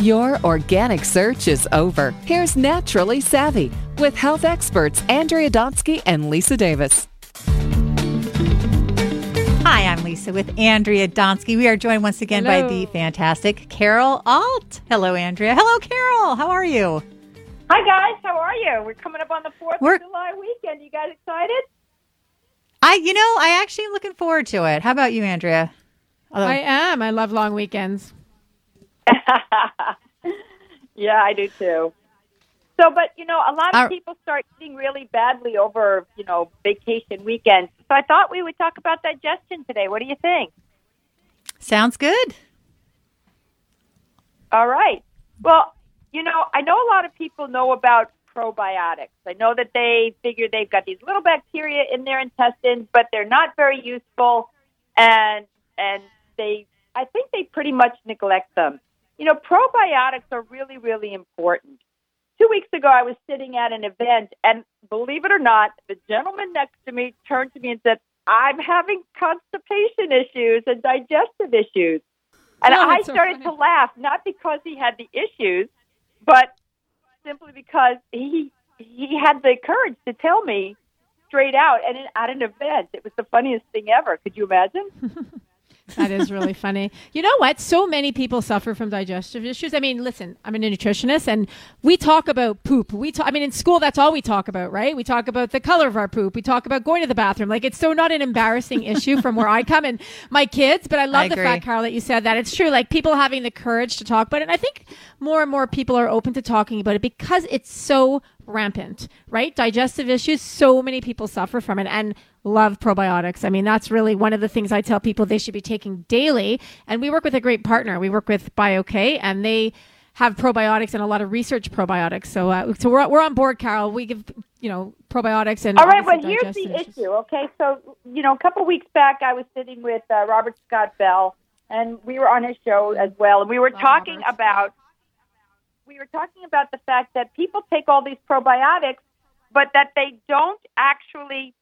Your organic search is over. Here's Naturally Savvy with health experts Andrea Donsky and Lisa Davis. Hi, I'm Lisa with Andrea Donsky. We are joined once again Hello. by the fantastic Carol Alt. Hello, Andrea. Hello, Carol. How are you? Hi guys, how are you? We're coming up on the Fourth We're- of July weekend. You guys excited? I, you know, I actually am looking forward to it. How about you, Andrea? Although- I am. I love long weekends. yeah, I do too. So, but you know, a lot of Our- people start eating really badly over you know vacation weekends. So I thought we would talk about digestion today. What do you think? Sounds good. All right. Well, you know, I know a lot of people know about probiotics. I know that they figure they've got these little bacteria in their intestines, but they're not very useful, and and they, I think they pretty much neglect them. You know, probiotics are really, really important. Two weeks ago, I was sitting at an event, and believe it or not, the gentleman next to me turned to me and said, "I'm having constipation issues and digestive issues." And Oh, I that's so started to laugh, not because he had the issues, but simply because he he had the courage to tell me straight out and at an event. It was the funniest thing ever. Could you imagine? That is really funny. You know what? So many people suffer from digestive issues. I mean, listen, I'm a nutritionist and we talk about poop. We talk, I mean, in school, that's all we talk about, right? We talk about the color of our poop. We talk about going to the bathroom. Like, it's so not an embarrassing issue from where I come and my kids, but I love I the agree. fact, Carol, that you said that. It's true. Like, people having the courage to talk about it. And I think more and more people are open to talking about it because it's so rampant, right? Digestive issues, so many people suffer from it and love probiotics. I mean, that's really one of the things I tell people they should be taking daily. And we work with a great partner. We work with BioK and they have probiotics and a lot of research probiotics. So, uh, so we're, we're on board, Carol. We give, you know, probiotics and All right, well, here's the issues. issue. Okay, so you know, a couple weeks back, I was sitting with uh, Robert Scott Bell, and we were on his show as well, and we were Love talking Robert. about we were talking about the fact that people take all these probiotics, but that they don't actually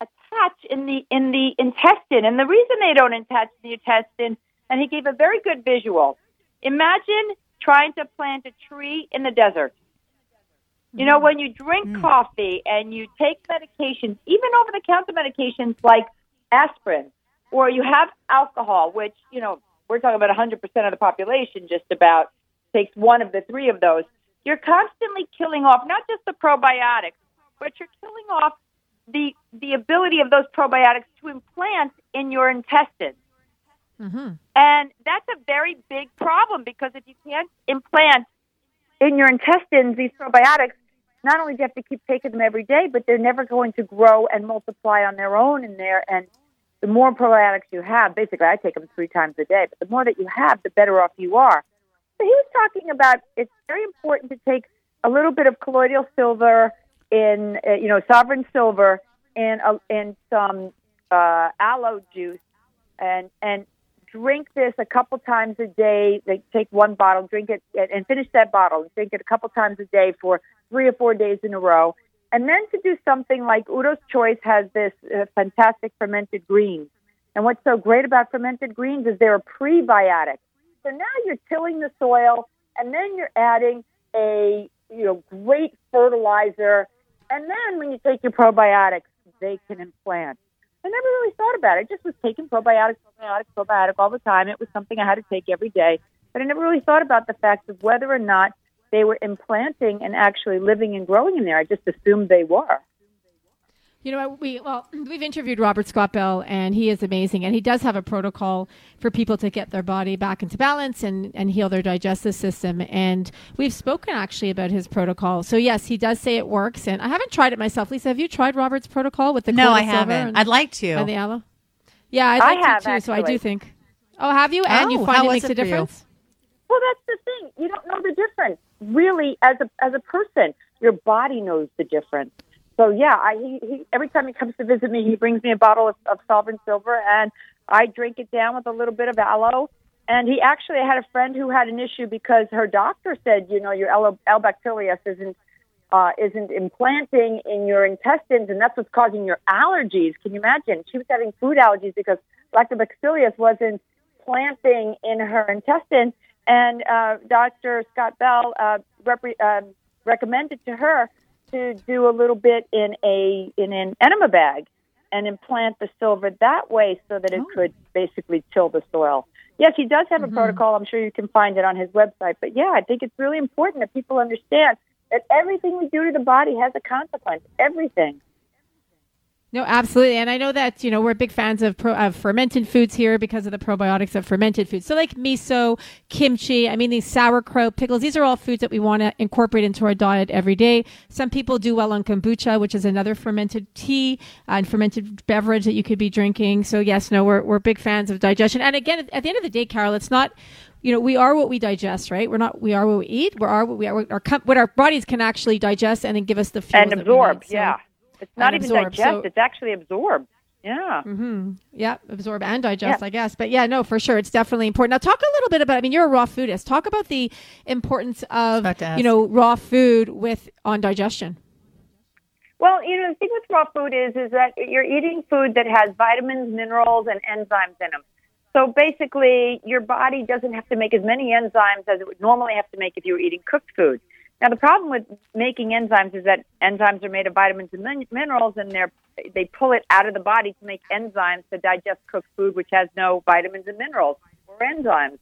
attach in the in the intestine. And the reason they don't attach in the intestine, and he gave a very good visual. Imagine trying to plant a tree in the desert. You know, mm-hmm. when you drink mm. coffee and you take medications, even over the counter medications like aspirin, or you have alcohol, which, you know, we're talking about 100% of the population just about takes one of the three of those, you're constantly killing off not just the probiotics, but you're killing off the, the ability of those probiotics to implant in your intestines. Mhm. And that's a very big problem because if you can't implant in your intestines these probiotics, not only do you have to keep taking them every day, but they're never going to grow and multiply on their own in there. And the more probiotics you have, basically, I take them three times a day, but the more that you have, the better off you are. He was talking about it's very important to take a little bit of colloidal silver in, uh, you know, sovereign silver and uh, and some uh, aloe juice and and drink this a couple times a day. Like take one bottle, drink it, and and finish that bottle, drink it a couple times a day for three or four days in a row. And then to do something like Udo's Choice has this uh, fantastic fermented greens. And what's so great about fermented greens is they're a prebiotic. So now you're tilling the soil, and then you're adding a you know great fertilizer. And then when you take your probiotics, they can implant. I never really thought about it. I just was taking probiotics, probiotics, probiotic all the time. It was something I had to take every day. But I never really thought about the fact of whether or not they were implanting and actually living and growing in there. I just assumed they were. You know, we well, we've interviewed Robert Scott Bell, and he is amazing, and he does have a protocol for people to get their body back into balance and and heal their digestive system. And we've spoken actually about his protocol. So yes, he does say it works, and I haven't tried it myself. Lisa, have you tried Robert's protocol with the No, I haven't. And, I'd like to. and the aloe? Yeah, I'd I like have, to too. So I do think. Oh, have you? And Oh, you find it makes it a for you? difference? Well, that's the thing. You don't know the difference. Really, as a as a person, your body knows the difference. So yeah, I he, he every time he comes to visit me, he brings me a bottle of, of sovereign silver, and I drink it down with a little bit of aloe. And he actually had a friend who had an issue because her doctor said, you know, your L- L-bacillus isn't uh, isn't implanting in your intestines, and that's what's causing your allergies. Can you imagine? She was having food allergies because lactobacillus wasn't planting in her intestine. And uh, Dr. Scott Bell uh, repre- uh, recommended to her to do a little bit in a in an enema bag and implant the silver that way so that it oh. could basically till the soil. Yes, he does have a mm-hmm. protocol. I'm sure you can find it on his website. But yeah, I think it's really important that people understand that everything we do to the body has a consequence. Everything. No, absolutely. And I know that, you know, we're big fans of, pro, of fermented foods here because of the probiotics of fermented foods. So like miso, kimchi, I mean, these sauerkraut, pickles, these are all foods that we want to incorporate into our diet every day. Some people do well on kombucha, which is another fermented tea uh, and fermented beverage that you could be drinking. So yes, no, we're, we're big fans of digestion. And again, at the end of the day, Carol, it's not, you know, we are what we digest, right? We're not, we are what we eat. We are what we are, our, what our bodies can actually digest and then give us the fuel and absorb. So, yeah. It's not even absorb, digest, so- it's actually absorbed. Yeah. Mm-hmm. Yeah, absorb and digest, I guess. But yeah, no, for sure, it's definitely important. Now, talk a little bit about. I mean, you're a raw foodist. Talk about the importance of About to ask. you know raw food with on digestion. Well, you know, the thing with raw food is is that you're eating food that has vitamins, minerals, and enzymes in them. So basically, your body doesn't have to make as many enzymes as it would normally have to make if you were eating cooked food. Now, the problem with making enzymes is that enzymes are made of vitamins and min- minerals, and they're they pull it out of the body to make enzymes to digest cooked food, which has no vitamins and minerals or enzymes.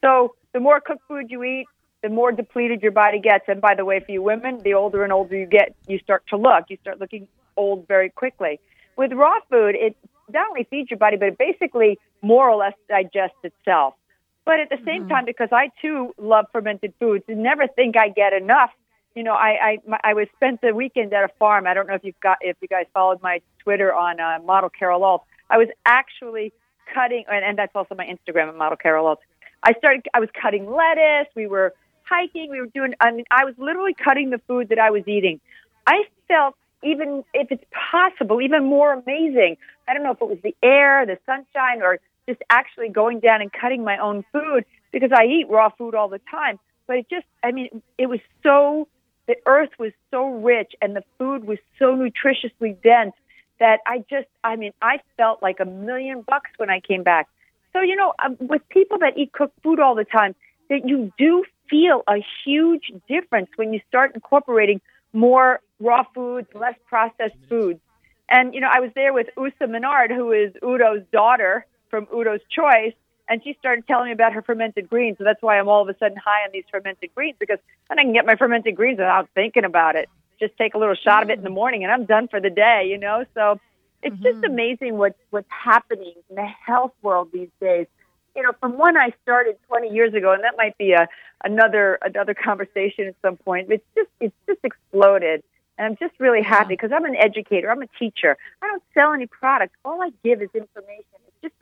So, the more cooked food you eat, the more depleted your body gets. And by the way, for you women, the older and older you get, you start to look. You start looking old very quickly. With raw food, it not only feeds your body, but it basically more or less digests itself. But at the same time, because I too love fermented foods and never think I get enough, you know, I I, my, I was spent the weekend at a farm. I don't know if you've got if you guys followed my Twitter on uh, Model Carol Alt. I was actually cutting, and, and that's also my Instagram at Model Carol Alt. I started. I was cutting lettuce. We were hiking. We were doing. I mean, I was literally cutting the food that I was eating. I felt even if it's possible, even more amazing. I don't know if it was the air, the sunshine, or just actually going down and cutting my own food because I eat raw food all the time. But it just, I mean, it was so, the earth was so rich and the food was so nutritiously dense that I just, I mean, I felt like a million bucks when I came back. So, you know, um, with people that eat cooked food all the time, that you do feel a huge difference when you start incorporating more raw foods, less processed foods. And, you know, I was there with Usa Menard, who is Udo's daughter from Udo's Choice, and she started telling me about her fermented greens. So that's why I'm all of a sudden high on these fermented greens because then I can get my fermented greens without thinking about it. Just take a little shot of it in the mm. morning, and I'm done for the day. You know, so it's just mm-hmm. amazing what what's happening in the health world these days. You know, from when I started 20 years ago, and that might be a another another conversation at some point. But it's just it's just exploded. And I'm just really happy because I'm an educator. I'm a teacher. I don't sell any products. All I give is information.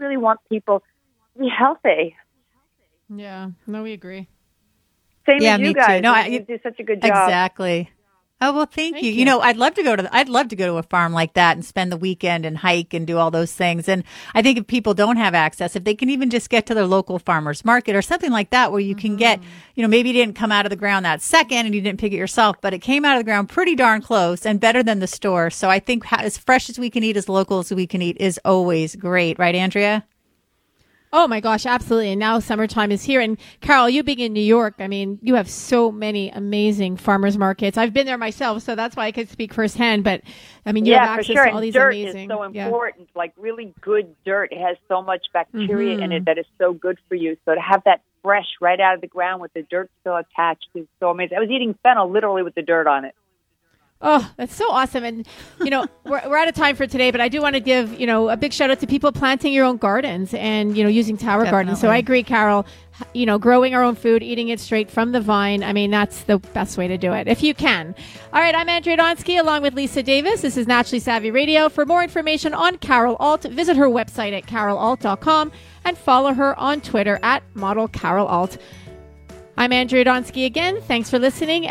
I just really want people to be healthy. Yeah, no, we agree. Same Yeah, as you me too. guys. No, I- you do such a good job. Exactly. Oh well, thank, Thank you. you. you. know, I'd love to go to. The, I'd love to go to a farm like that and spend the weekend and hike and do all those things. And I think if people don't have access, if they can even just get to their local farmers market or something like that, where you can get, mm-hmm. you know, maybe it didn't come out of the ground that second and you didn't pick it yourself, but it came out of the ground pretty darn close and better than the store. So I think ha- as fresh as we can eat, as local as we can eat, is always great, right, Andrea? Oh my gosh, absolutely. And now summertime is here. And Carol, you being in New York, I mean, you have so many amazing farmers markets. I've been there myself, so that's why I could speak firsthand. But I mean, you yeah, have for access sure. to all And these dirt amazing. is so yeah. important. Like really good dirt has so much bacteria in Mm-hmm. it that is so good for you. So to have that fresh right out of the ground with the dirt still attached is so amazing. I was eating fennel literally with the dirt on it. Oh, that's so awesome. And, you know, we're, we're out of time for today, but I do want to give, you know, a big shout out to people planting your own gardens and, you know, using tower gardens. So I agree, Carol, you know, growing our own food, eating it straight from the vine. I mean, that's the best way to do it if you can. All right. I'm Andrea Donsky along with Lisa Davis. This is Naturally Savvy Radio. For more information on Carol Alt, visit her website at carolalt.com and follow her on Twitter at model Carol Alt. I'm Andrea Donsky again. Thanks for listening.